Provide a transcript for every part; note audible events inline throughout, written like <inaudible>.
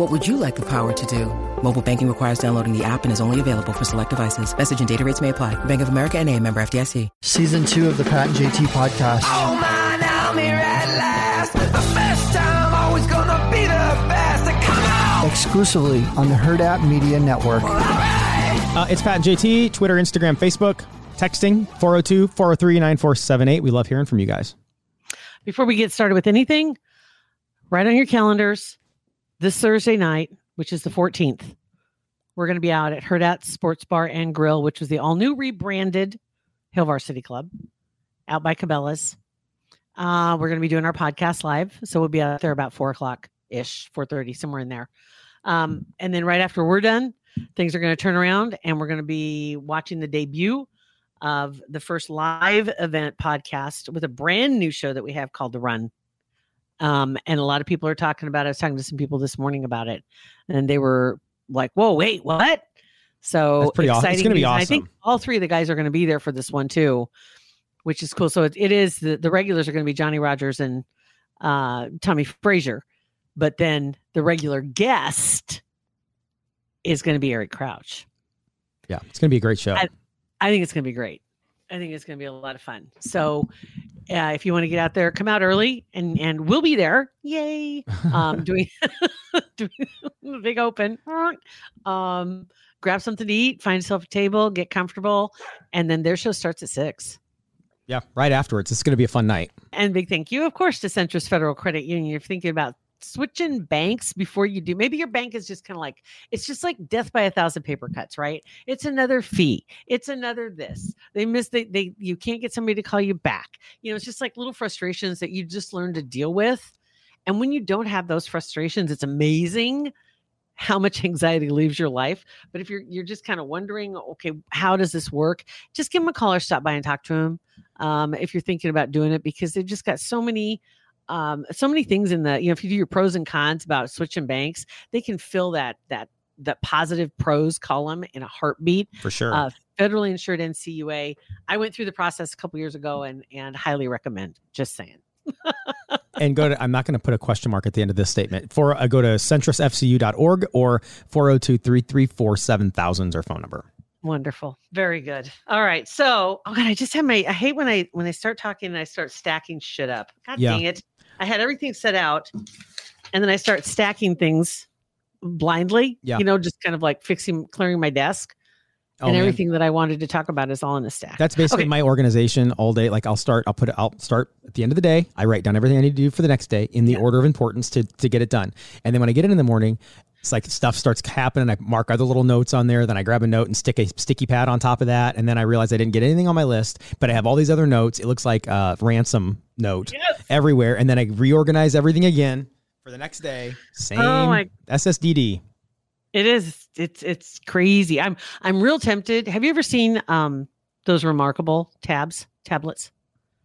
What would you like the power to do? Mobile banking requires downloading the app and is only available for select devices. Message and data rates may apply. Bank of America and a member FDIC. Season two of the Pat and JT podcast. Oh man, I'm here at last. The best time, always gonna be the best. Come on! Exclusively on the Hurrdat Media Network. Uh, it's Pat and JT, Twitter, Instagram, Facebook, texting 402 403 9478. We love hearing from you guys. Before we get started with anything, write on your calendars this Thursday night, which is the 14th. We're going to be out at Hurrdat Sports Bar and Grill, which was the all new rebranded Hill Varsity Club out by Cabela's. Uh, we're going to be doing our podcast live. So we'll be out there about four o'clock ish, 4.30, somewhere in there. Um, and then right after we're done, things are going to turn around and we're going to be watching the debut of the first live event podcast with a brand new show that we have called The Run. Um, and a lot of people are talking about it. I was talking to some people this morning about it, and they were like, Whoa, wait, what? So That's pretty awesome. It's exciting gonna be. And I think all three of the guys are going to be there for this one too, which is cool. So it, it is the, the regulars are going to be Johnny Rogers and uh, Tommy Frazier, but then the regular guest is going to be Eric Crouch. Yeah, it's going to be a great show. I, I think it's going to be great. I think it's going to be a lot of fun. So, uh, if you want to get out there, come out early, and and we'll be there. Yay! Um, <laughs> doing <laughs> doing the big open. Um, grab something to eat, find yourself a table, get comfortable, and then their show starts at six. yeah, right afterwards. It's going to be a fun night. And big thank you, of course, to Centris Federal Credit Union. You're thinking about switching banks before you do. Maybe your bank is just kind of like it's just like death by a thousand paper cuts, right? It's another fee. It's another this. They miss they they you can't get somebody to call you back. You know, it's just like little frustrations that you just learn to deal with. And when you don't have those frustrations, it's amazing how much <laughs> anxiety leaves your life. But if you're you're just kind of wondering, okay, how does this work? Just give them a call or stop by and talk to them. Um, if you're thinking about doing it, because they've just got so many um, so many things in the you know if you do your pros and cons about switching banks, they can fill that that that positive pros column in a heartbeat. For sure. Uh, federally insured NCUA. I went through the process a couple years ago and and highly recommend. Just saying. and go to, I'm not going to put a question mark at the end of this statement. For uh, Go to centrisfcu.org or 402 334 7000 is our phone number. Wonderful. Very good. All right. So, oh god, I just have my I hate when I when I start talking and I start stacking shit up. God Yeah. dang it. I had everything set out and then I start stacking things blindly. Yeah. You know, just kind of like fixing clearing my desk. Oh, and man. everything that I wanted to talk about is all in a stack. That's basically Okay. my organization all day. Like I'll start, I'll put it, I'll start at the end of the day. I write down everything I need to do for the next day in the order of importance to, to get it done. And then when I get it in the morning, it's like stuff starts happening. I mark other little notes on there. Then I grab a note and stick a sticky pad on top of that. And then I realize I didn't get anything on my list, but I have all these other notes. It looks like a ransom note everywhere. And then I reorganize everything again for the next day. Same Oh my- SSDD. It is. It's it's crazy. I'm I'm real tempted. Have you ever seen um those remarkable tabs tablets?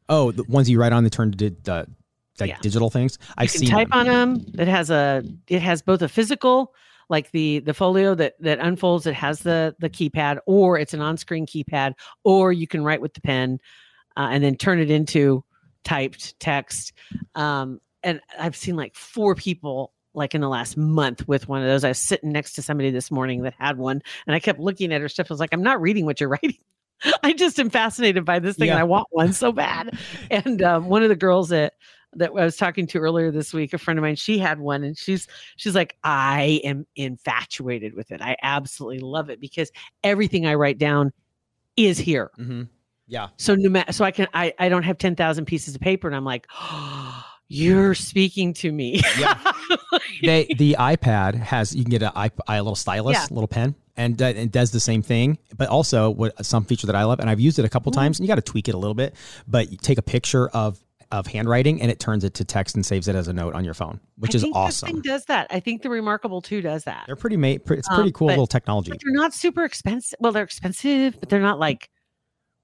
Oh, the ones you write on, they turn to uh, like Yeah. digital things. I've you can seen type them. on them. It has a it has both a physical like the the folio that that unfolds. It has the the keypad, or it's an on screen keypad, or you can write with the pen uh, and then turn it into typed text. Um, and I've seen like four people like in the last month with one of those. I was sitting next to somebody this morning that had one, and I kept looking at her stuff. I was like, I'm not reading what you're <laughs> writing. I just am fascinated by this thing, and I want one so bad. And um, one of the girls that that I was talking to earlier this week, a friend of mine, she had one, and she's she's like, I am infatuated with it. I absolutely love it because everything I write down is here. Mhm. Yeah. So no matter, so I can I I don't have ten thousand pieces of paper, and I'm like, <gasps> you're speaking to me. Yeah. <laughs> they the iPad has you can get a, i- a little stylus, Yeah. little pen, and uh, it does the same thing. But also, what some feature that I love, and I've used it a couple Mm-hmm. times, and you got to tweak it a little bit. But you take a picture of of handwriting, and it turns it to text and saves it as a note on your phone, which I is awesome. does that. I think the Remarkable Two does that. They're pretty made. It's pretty Um, cool but- little technology. But they're not super expensive. Well, they're expensive, but they're not like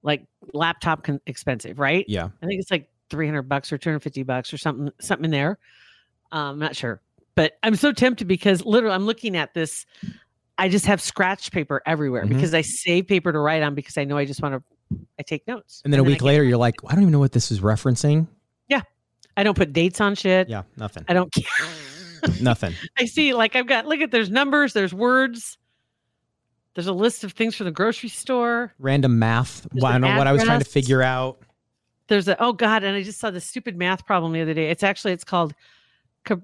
like laptop con- expensive, right? Yeah. I think it's like 300 bucks or 250 bucks or something something in there. Um, I'm not sure. But I'm so tempted because literally I'm looking at this I just have scratch paper everywhere Mhm. because I save paper to write on because I know I just want to I take notes. And then a I week later, you're like, I don't even know what this is referencing. Yeah. I don't put dates on shit. Yeah, nothing, I don't <laughs> care. nothing. I see like I've got look at there's numbers, there's words. There's a list of things for the grocery store. Random math. Well, I don't know what I was trying to figure out. there's a oh god and i just saw this stupid math problem the other day it's actually it's called Cap-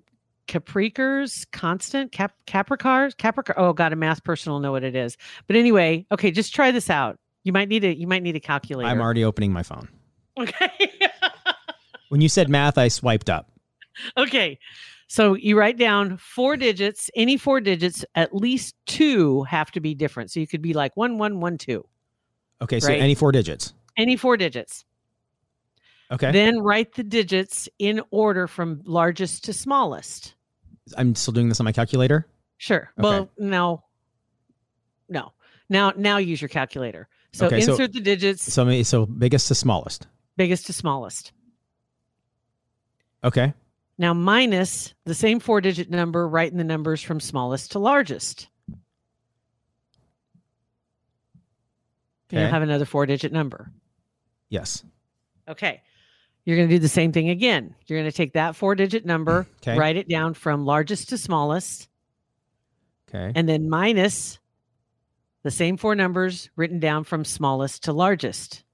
Kaprekar's constant cap Kaprekar's Kaprekar oh god a math person will know what it is but anyway okay just try this out you might need a you might need a calculator I'm already opening my phone. okay <laughs> When you said math, I swiped up. okay so you write down four digits any four digits at least two have to be different so you could be like one one one two Okay, so Right. any four digits. any four digits Okay, then write the digits in order from largest to smallest I'm still doing this on my calculator. Sure. Okay. Well, no, no. Now, now use your calculator. So Okay, so- insert the digits, So so biggest to smallest. biggest to smallest. Okay. Now minus the same four-digit number. Write in the numbers from smallest to largest. You'll have another four-digit number. Yes. Okay. You're going to do the same thing again. You're going to take that four-digit number, Okay. write it down from largest to smallest, Okay. and then minus the same four numbers written down from smallest to largest.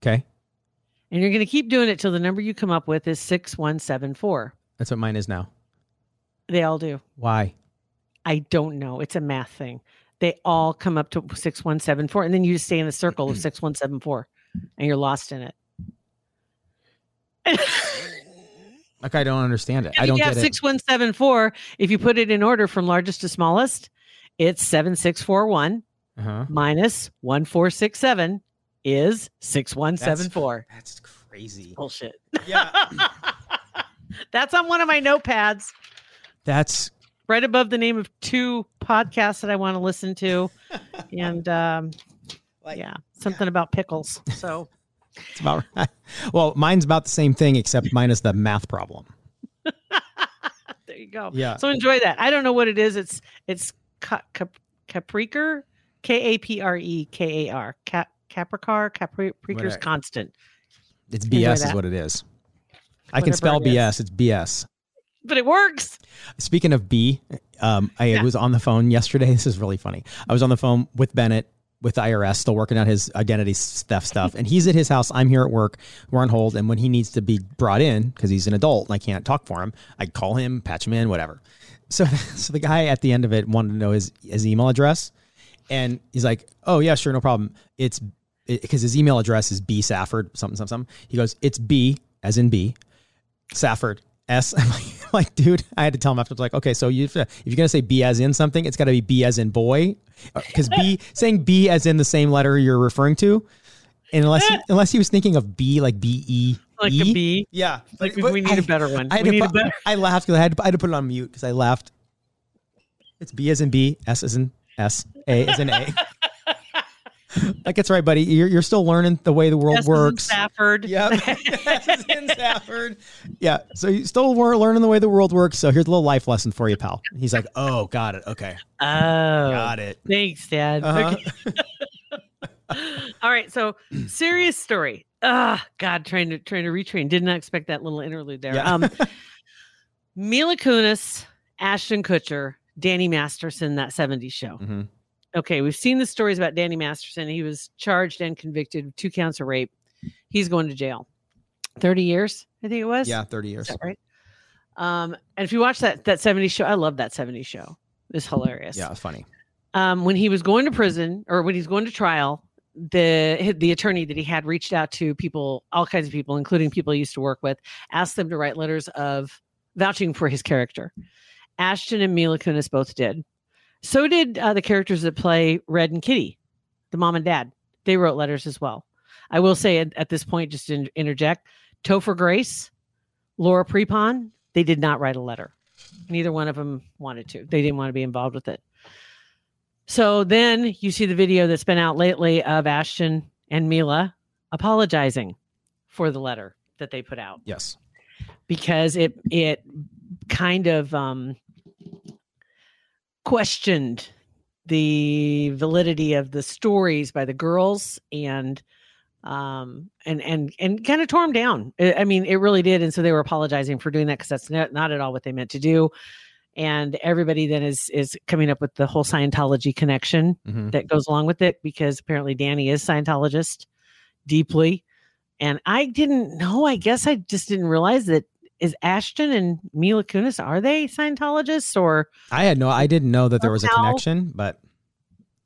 Okay. And you're going to keep doing it till the number you come up with is 6174. That's what mine is now. They all do. Why? I don't know. It's a math thing. They all come up to 6174. And then you just stay in the circle of 6174 and you're lost in it. Like I don't understand it. I don't you have get it. 6174. If you put it in order from largest to smallest, it's 7641 Uh-huh. minus 1467 is 6174. That's crazy. Bullshit. Yeah. <laughs> That's on one of my notepads. That's right above the name of two podcasts that I want to listen to, <laughs> and um, Like- yeah, something about pickles. So <laughs> it's about right. Well, mine's about the same thing except minus the math problem. there you go. Yeah. So enjoy that. I don't know what it is. It's it's ca- cap- Kaprekar, K A P R E K A R, cap Kaprekar, Whatever. constant. It's BS is what it is. I can spell. BS. It's BS. But it works. Speaking of B, um, I Yeah. was on the phone yesterday. <laughs> This is really funny. I was on the phone with Bennett with the IRS, still working out his identity theft stuff. And he's at his house. I'm here at work. We're on hold. And when he needs to be brought in, because he's an adult and I can't talk for him, I call him, patch him in, whatever. So, <laughs> so the guy at the end of it wanted to know his, his email address. And he's like, oh, yeah, sure, no problem. It's because his email address is B Safford, something, something, something. He goes, it's B, as in B, Safford. S. <laughs> I'm like, I'm like, dude, I had to tell him after. Like, okay, so you, if you're gonna say B as in something, it's got to be B as in boy, uh, because B <laughs> saying B as in the same letter you're referring to, and unless he, unless he was thinking of B like B E Like E. a B. yeah. Like But- we need a I- better one. I, had We to need a better. I laughed because I had to, I had to put it on mute because I laughed. It's B as in B, S as in S, A as in A. <laughs> like it's right, buddy. You're you're still learning the way the world S as in works. Stafford. Yep. <laughs> <laughs> S in Stafford. Yeah. So you still were learning the way the world works. So here's a little life lesson for you, pal. He's like, oh, got it. Okay. Oh, Got it. thanks, Dad. Uh-huh. Okay. All right. So serious story. Ah, God, trying to trying to retrain. Did not expect that little interlude there. Yeah. Um, <laughs> Mila Kunis, Ashton Kutcher, Danny Masterson, that 70s show. Mhm. Okay, we've seen the stories about Danny Masterson. He was charged and convicted of two counts of rape. He's going to jail. 30 years, I think it was. Yeah, 30 years. right? Um, and if you watch that that 70s show, I love that 70s show. It's hilarious Yeah, it's funny. um, when he was going to prison or when he's going to trial, the the attorney that he had reached out to people, all kinds of people, including people he used to work with, asked them to write letters of vouching for his character. Ashton and Mila Kunis both did. So did uh, the characters that play Red and Kitty, the mom and dad. They wrote letters as well. I will say at, at this point, just to interject, Topher Grace, Laura Prepon, they did not write a letter. Neither one of them wanted to. They didn't want to be involved with it. So then you see the video that's been out lately of Ashton and Mila apologizing for the letter that they put out. Yes. because it it kind of um questioned the validity of the stories by the girls and um and and and kind of tore them down. I mean it really did. And so they were apologizing for doing that because that's not, not at all what they meant to do and everybody then is is coming up with the whole scientology connection Mhm. that goes along with it because apparently danny is scientologist deeply and i didn't know i guess i just didn't realize that is ashton and mila kunis are they scientologists or I had no. I didn't know that there was a connection, but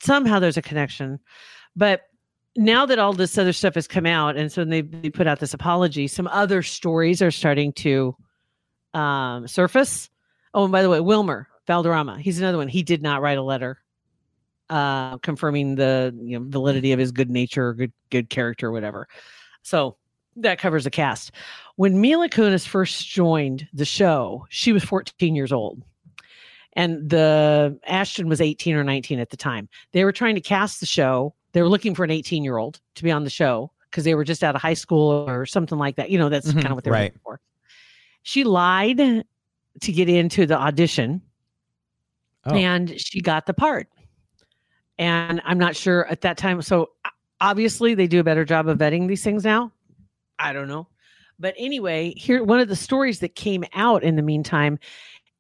somehow there's a connection. But now that all this other stuff has come out, and so they, they put out this apology, some other stories are starting to um, surface. Oh, and by the way, Wilmer Valderrama, he's another one. He did not write a letter uh, confirming the you know, validity of his good nature, or good good character, or whatever. So that covers the cast. When Mila Kunis first joined the show, she was 14 years old. And the Ashton was 18 or 19 at the time they were trying to cast the show. They were looking for an 18 year old to be on the show because they were just out of high school or something like that. You know, that's Mhm, kind of what they were right. looking for. She lied to get into the audition Oh. and she got the part. And I'm not sure at that time. So obviously, they do a better job of vetting these things now. I don't know. But anyway, here, one of the stories that came out in the meantime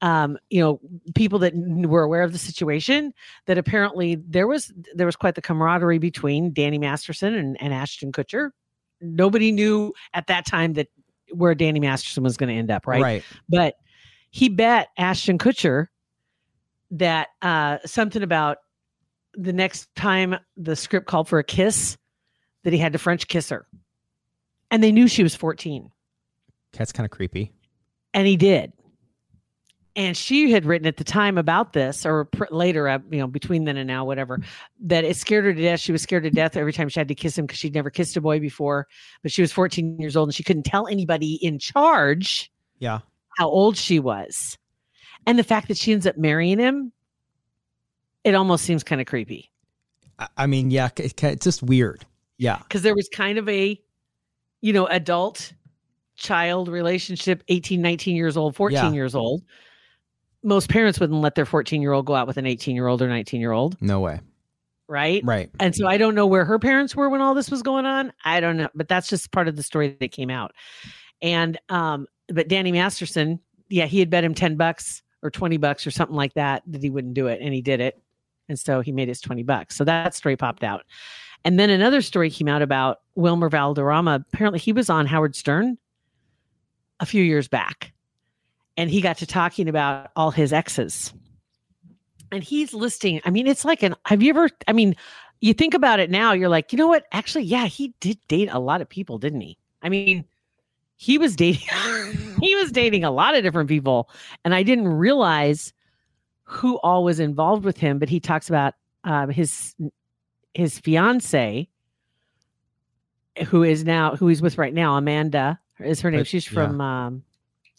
um, you know, people that were aware of the situation that apparently there was there was quite the camaraderie between Danny Masterson and, and Ashton Kutcher. Nobody knew at that time that where Danny Masterson was going to end up, right? right. But he bet Ashton Kutcher that uh, something about the next time the script called for a kiss, that he had to French kiss her, and they knew she was fourteen. That's kind of creepy. and he did. And she had written at the time about this or pr- later uh, you know between then and now whatever that it scared her to death. She was scared to death every time she had to kiss him because she'd never kissed a boy before. But she was 14 years old and she couldn't tell anybody in charge Yeah. How old she was and the fact that she ends up marrying him it almost seems kind of creepy I, mean, yeah. It's just weird. Yeah. because there was kind of a you know adult child relationship 18 19 years old 14 Yeah. years old most parents wouldn't let their 14 year old go out with an 18 year old or 19 year old No way. right Right. and so i don't know where her parents were when all this was going on i don't know but that's just part of the story that came out and um but danny masterson yeah he had bet him 10 bucks or 20 bucks or something like that that he wouldn't do it and he did it. And so he made his 20 bucks. So that story popped out. And then another story came out about wilmer valderrama. Apparently he was on howard stern a few years back and he got to talking about all his exes. And he's listing i mean it's like an have you ever i mean you think about it now you're like you know what? Actually yeah he did date a lot of people didn't he? I mean he was dating <laughs> he was dating a lot of different people and i didn't realize who all was involved with him but he talks about um, his his fiance who is now who he's with right now amanda is her name. Right, she's yeah. from um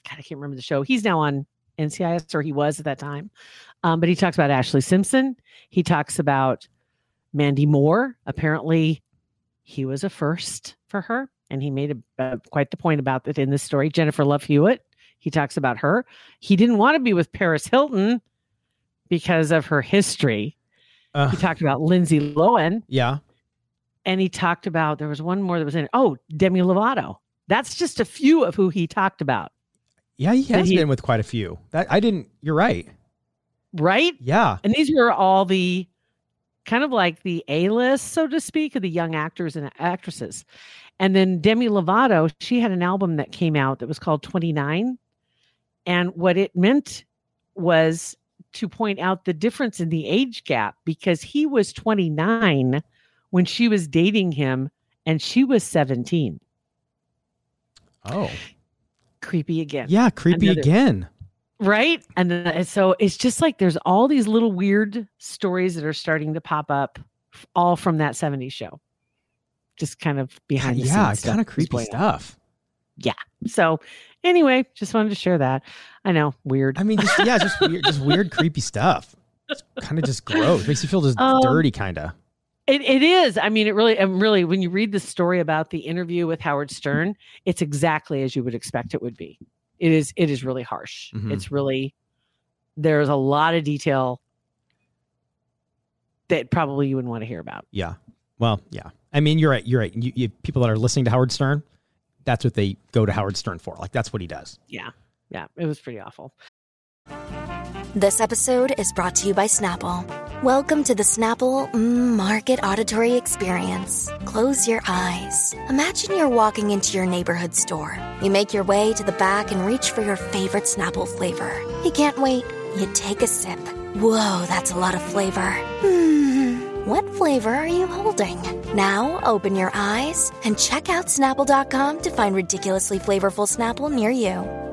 god i can't remember the show. He's now on ncis or he was at that time. Um, but he talks about ashlee simpson. He talks about mandy moore. Apparently he was a first for her and he made a, uh, quite the point about that in this story jennifer love hewitt he talks about her he didn't want to be with paris hilton because of her history Uh, he talked about lindsay lohan yeah. and he talked about there was one more that was in. Oh, Demi Lovato. That's just a few of who he talked about, Yeah. He has he- been with quite a few. That I didn't. You're right. right? Yeah. And these were all the kind of like the A list, so to speak, of the young actors and actresses. And then Demi Lovato, she had an album that came out that was called 29. And what it meant was to point out the difference in the age gap because he was 29 when she was dating him and she was 17. Oh, Creepy again. yeah, creepy Another- again. Right. And then, so it's just like there's all these little weird stories that are starting to pop up, all from that 70s show. Just kind of behind the yeah, scenes. stuff kind of creepy stuff. So, anyway, just wanted to share that. I know, weird. I mean, just, yeah, just weird, just weird, creepy stuff. It's kind of just gross. Makes you feel just Um, dirty, kind of. It, it is. I mean, it really, and really, when you read the story about the interview with Howard Stern, it's exactly as you would expect it would be. It is. It is really harsh. Mhm. It's really. There's a lot of detail that probably you wouldn't want to hear about. Yeah. Well, yeah. I mean, you're right. You're right. You, you people that are listening to Howard Stern, that's what they go to Howard Stern for. Like that's what he does. Yeah, yeah, it was pretty awful. This episode is brought to you by Snapple. Welcome to the Snapple mm, Market Auditory Experience. Close your eyes. Imagine you're walking into your neighborhood store. You make your way to the back and reach for your favorite Snapple flavor. You can't wait. You take a sip. Whoa, that's a lot of flavor. Hmm, what flavor are you holding? Now open your eyes and check out Snapple.com to find ridiculously flavorful Snapple near you.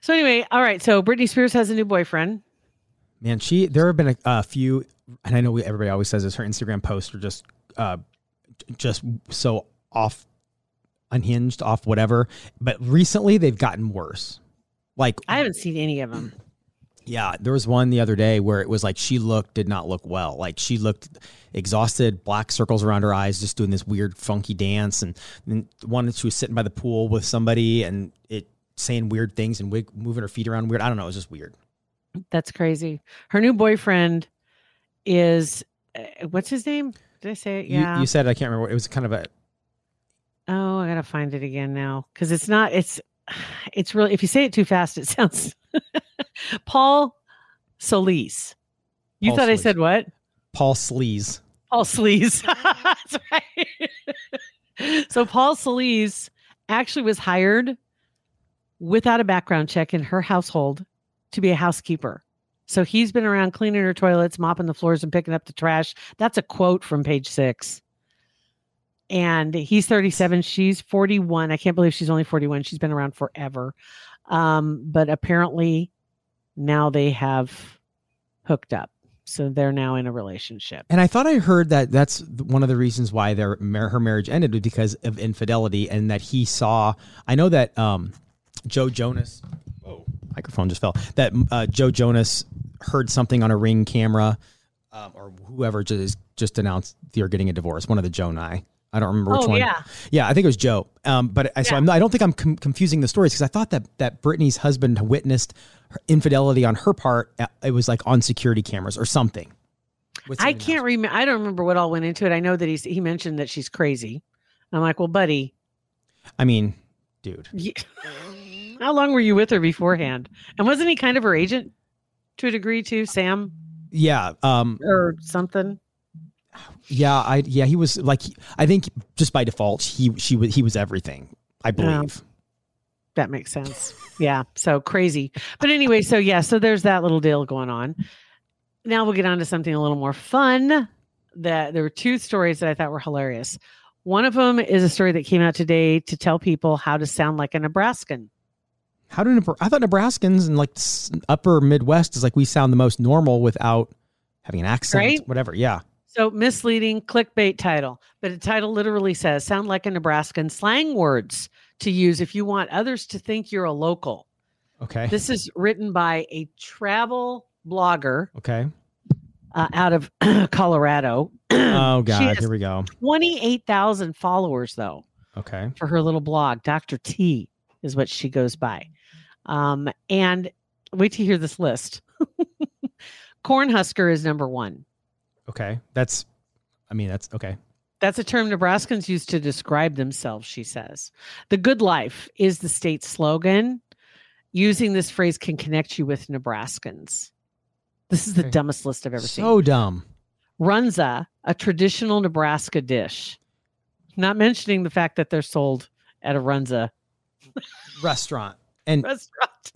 So anyway, all right. So Britney Spears has a new boyfriend. Man, she there have been a, a few, and I know we, everybody always says this. Her Instagram posts are just, uh, just so off, unhinged, off whatever. But recently, they've gotten worse. Like, I haven't seen any of them. <clears throat> yeah, there was one the other day where it was like she looked did not look well. Like she looked exhausted, black circles around her eyes, just doing this weird funky dance. And then one that she was sitting by the pool with somebody, and it saying weird things and wig, moving her feet around weird. I don't know. It was just weird. That's crazy. Her new boyfriend is uh, what's his name? Did I say it? You- Yeah. You, said I can't remember. It was kind of a oh, I gotta find it again now because it's not. It's it's really. If you say it too fast, it <laughs> sounds. Paul Soliz. You Paul thought I said what? Paul Sleaze. Paul Sleaze. <laughs> That's right. <laughs> so Paul Sleaze actually was hired without a background check in her household to be a housekeeper. So he's been around cleaning her toilets, mopping the floors, and picking up the trash. That's a quote from page six. And he's 37. She's 41. I can't believe she's only 41. She's been around forever. Um, but apparently now they have hooked up. So they're now in a relationship. And I thought I heard that that's one of the reasons why their her marriage ended was because of infidelity, and that he saw. I know that um, Joe Jonas. Oh, microphone just fell. That uh, Joe Jonas heard something on a ring camera, um, or whoever just just announced they're getting a divorce. One of the Jonai. I don't remember which Oh, one. yeah. yeah, I think it was Joe. Um, but I, so Yeah. I'm I don't think I'm com- confusing the stories because I thought that that Britney's husband witnessed her infidelity on her part. uh, It was like on security cameras or something. I can't remember. I don't remember what all went into it. I know that he's he mentioned that she's crazy. I'm like, well, buddy, I mean, dude. ye- <laughs> how long were you with her beforehand? And wasn't he kind of her agent to a degree too, Sam Yeah. Um. or something? Yeah. I. Yeah. He was like. I think just by default, he she was he was everything. I believe. That makes sense. yeah. So crazy. But anyway, so yeah, so there's that little deal going on. Now we'll get on to something a little more fun. That there were two stories that I thought were hilarious. One of them is a story that came out today to tell people how to sound like a Nebraskan. How do I thought Nebraskans and like upper Midwest is like we sound the most normal without having an accent, Right? whatever. Yeah. So misleading clickbait title, but the title literally says sound like a Nebraskan slang words to use if you want others to think you're a local. Okay. This is written by a travel blogger okay. uh, out of <clears throat> Colorado. <clears throat> Oh God. Here we go. 28,000 followers though Okay. for her little blog. Dr. T is what she goes by. Um, and wait to hear this list. <laughs> Cornhusker is number one. Okay. That's, I mean, that's okay. That's a term Nebraskans use to describe themselves, she says. The good life is the state slogan. Using this phrase can connect you with Nebraskans. This is the Okay. dumbest list I've ever seen. So dumb. Runza, a traditional Nebraska dish. Not mentioning the fact that they're sold at a Runza Restaurant and restaurant.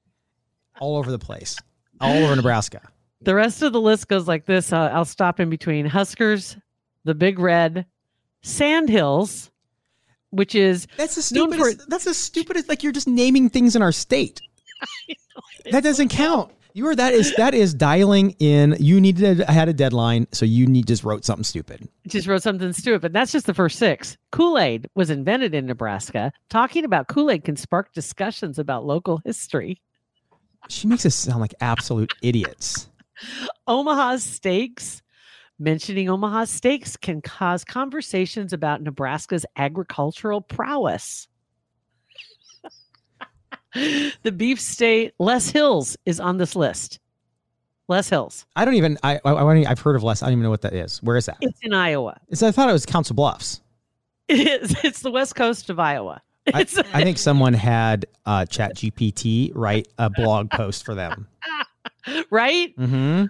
<laughs> all over the place, all over Nebraska. The rest of the list goes like this. Uh, I'll stop in between Huskers, the Big Red, Sandhills, which is That's the Known for- stupidest. That's the stupidest. Like you're just naming things in our state. <laughs> that doesn't count. You are that is that is dialing in. You needed I had a deadline, so you need just wrote something stupid. just wrote something stupid. But that's just the first six. Kool Aid was invented in Nebraska. Talking about Kool Aid can spark discussions about local history. She makes us sound like absolute idiots. Omaha Steaks. Mentioning Omaha Steaks can cause conversations about Nebraska's agricultural prowess. <laughs> the beef state Loess Hills is on this list. Loess Hills. I don't even. I, I, I I've heard of less. I don't even know what that is. Where is that? It's in Iowa. It's, I thought it was Council Bluffs. <laughs> It is. It's the west coast of Iowa. I, I think someone had uh, Chat GPT write a blog post for them. <laughs> right. Mm-hmm.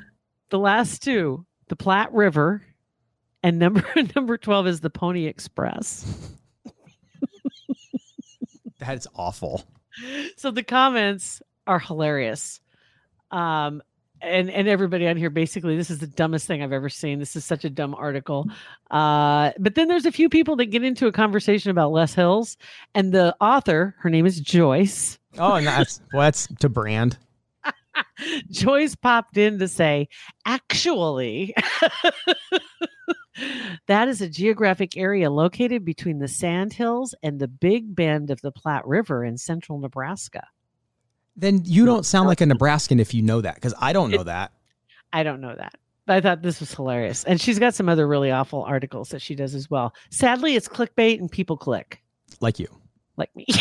The last two, the Platte River, and number number twelve is the Pony Express. That is awful. So the comments are hilarious. Um and and everybody on here basically this is the dumbest thing I've ever seen. This is such a dumb article. Uh but then there's a few people that get into a conversation about Loess Hills and the author, her name is Joyce. Oh, and that's <laughs> well, that's to brand. Joyce popped in to say, actually, <laughs> that is a geographic area located between the Sand Hills and the Big Bend of the Platte River in central Nebraska. Then you don't sound like a Nebraskan if you know that, because I don't know that. I don't know that. But I thought this was hilarious. And she's got some other really awful articles that she does as well. Sadly, it's clickbait and people click Like you. like me. <laughs> <laughs>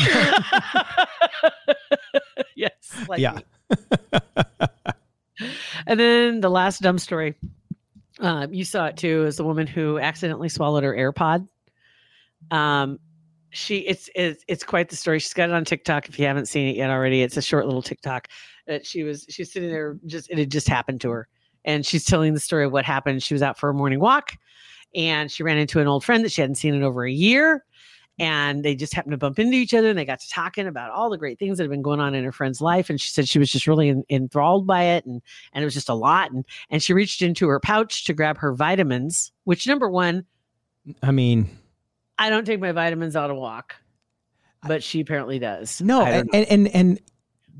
yes. Like Yeah. me. <laughs> and then the last dumb story, um, you saw it too, is the woman who accidentally swallowed her AirPod. Um, she it's it's it's quite the story. She's got it on TikTok. If you haven't seen it yet already, it's a short little TikTok that she was she's sitting there just it had just happened to her, and she's telling the story of what happened. She was out for a morning walk, and she ran into an old friend that she hadn't seen in over a year and they just happened to bump into each other and they got to talking about all the great things that have been going on in her friend's life and she said she was just really en- enthralled by it and and it was just a lot and and she reached into her pouch to grab her vitamins which number one I mean, i don't take my vitamins on a walk but she apparently does no, and, and and and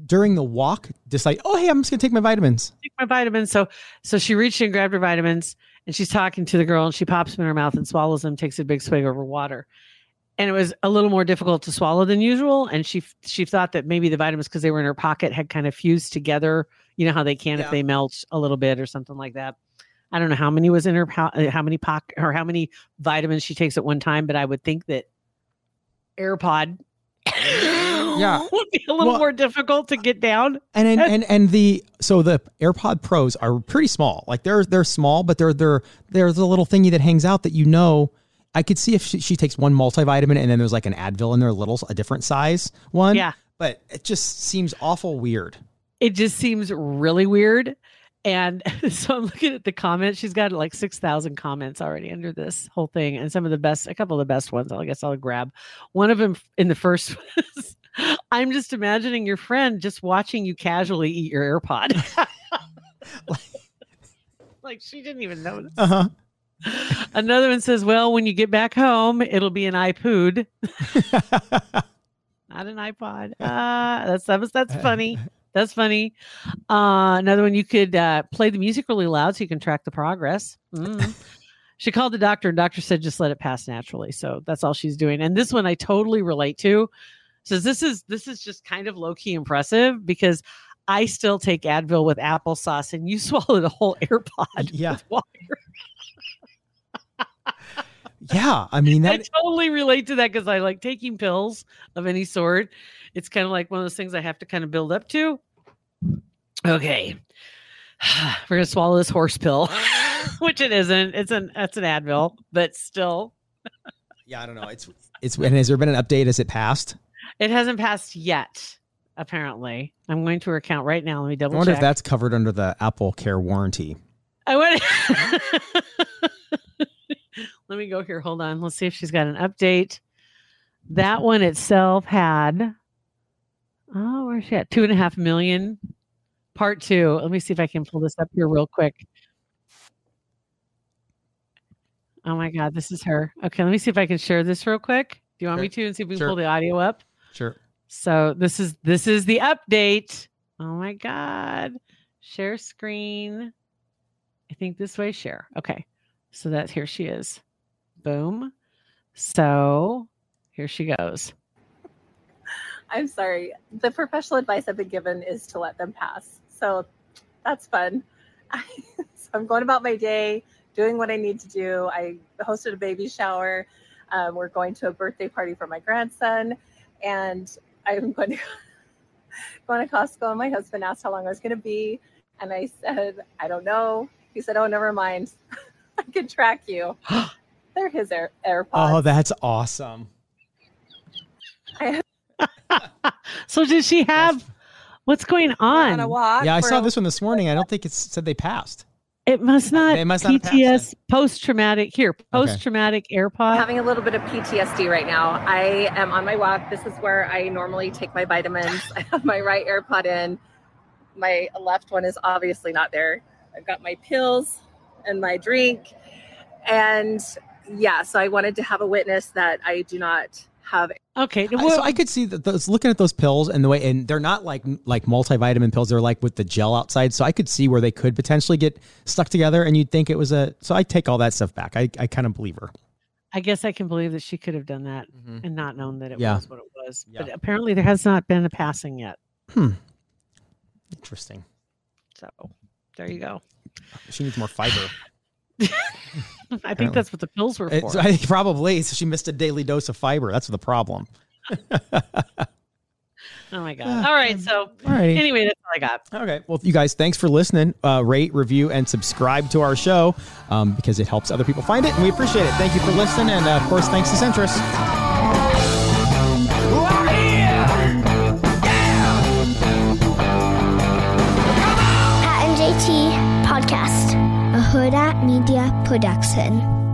during the walk, just like, oh hey, I'm just gonna take my vitamins. take my vitamins. So so she reached and grabbed her vitamins and she's talking to the girl and she pops them in her mouth and swallows them, takes a big swig over water. And it was a little more difficult to swallow than usual. And she she thought that maybe the vitamins, because they were in her pocket, had kind of fused together. You know how they can Yeah. if they melt a little bit or something like that. I don't know how many was in her uh, how many pocket or how many vitamins she takes at one time, but I would think that AirPod <coughs> Yeah. <laughs> would be a little Well- more difficult to get down. And and, and and the so the AirPod Pros are pretty small. Like they're they're small, but they're they're they're the little thingy that hangs out that you know. I could see if she, she takes one multivitamin and then there's like an Advil in there, a little a different size one. Yeah. but it just seems awful weird. it just seems really weird. And <laughs> so I'm looking at the comments. She's got like 6,000 comments already under this whole thing. And some of the best, a couple of the best ones, I guess I'll grab. One of them in the first <laughs> was I'm just imagining your friend just watching you casually eat your AirPod. <laughs> like she didn't even notice. Uh huh. <laughs> Another one says, Well, when you get back home, it'll be an iPod, <laughs> not an iPod. Ah, that's that was that's funny. That's funny. Uh, another one, you could uh, play the music really loud so you can track the progress. Mm. <laughs> she called the doctor, and doctor said just let it pass naturally. So that's all she's doing. And this one I totally relate to. Says this is this is just kind of low key impressive because I still take Advil with applesauce, and you swallowed a whole AirPod. Yeah. Yeah, I mean I totally relate to that because I like taking pills of any sort. It's kind of like one of those things I have to kind of build up to. Okay. <sighs> We're gonna swallow this horse pill, <laughs> which it isn't. It's an that's an Advil, but still, Yeah, I don't know. It's it's and has there been an update? Has it passed? it hasn't passed yet. Apparently, I'm going to her account right now. Let me double. Check. I wonder check. if that's covered under the Apple Care warranty. I went. <laughs> Let me go here. Hold on. Let's see if she's got an update. That one itself had. Oh, where's she at? Two and a half million. Part two. Let me see if I can pull this up here real quick. Oh my God, this is her. Okay, let me see if I can share this real quick. Do you want Sure. me to and see if we can Sure. pull the audio up? Sure. So this is this is the update. Oh my god. Share screen. I think this way share. Okay. So that here she is. Boom. So here she goes. I'm sorry. The professional advice I've been given is to let them pass. So that's fun. <laughs> so I'm going about my day, doing what I need to do. I hosted a baby shower. Um, we're going to a birthday party for my grandson, and I'm <laughs> going to going to Costco. And my husband asked how long I was going to be, and I said I don't know. He said, "Oh, never mind. <laughs> I can track you." <gasps> They're his Air AirPods. Oh, that's awesome. <laughs> So did she have what's going on a on? walk. Yeah, I saw a- this one this morning. I don't think it said they passed. It must not They must not PTS post traumatic here, post traumatic AirPod. having a little bit of PTSD right now. I am on my walk. This is where I normally take my vitamins. <laughs> I have my right AirPod in. My left one is obviously not there. I've got my pills and my drink. And yeah, so I wanted to have a witness that I do not have. Okay. I- well, so I could see that those looking at those pills and the way and they're not like like multivitamin pills. They're like with the gel outside. So I could see where they could potentially get stuck together, and you'd think it was a. So I take all that stuff back. I, I kind of believe her. I guess I can believe that she could have done that Mhm. and not known that it Yeah. was what it was. Yeah. But apparently there has not been a passing yet. Hmm. Interesting. So there you go. She needs more fiber. <laughs> I think that's what the pills were It's- for. I probably so she missed a daily dose of fiber. That's the problem. <laughs> oh my god. All right. So All righty. anyway, that's all I got. Okay. Well, you guys, thanks for listening. Uh, rate, review, and subscribe to our show um, because it helps other people find it, and we appreciate it. Thank you for listening, and uh, of course, thanks to Centris. Production.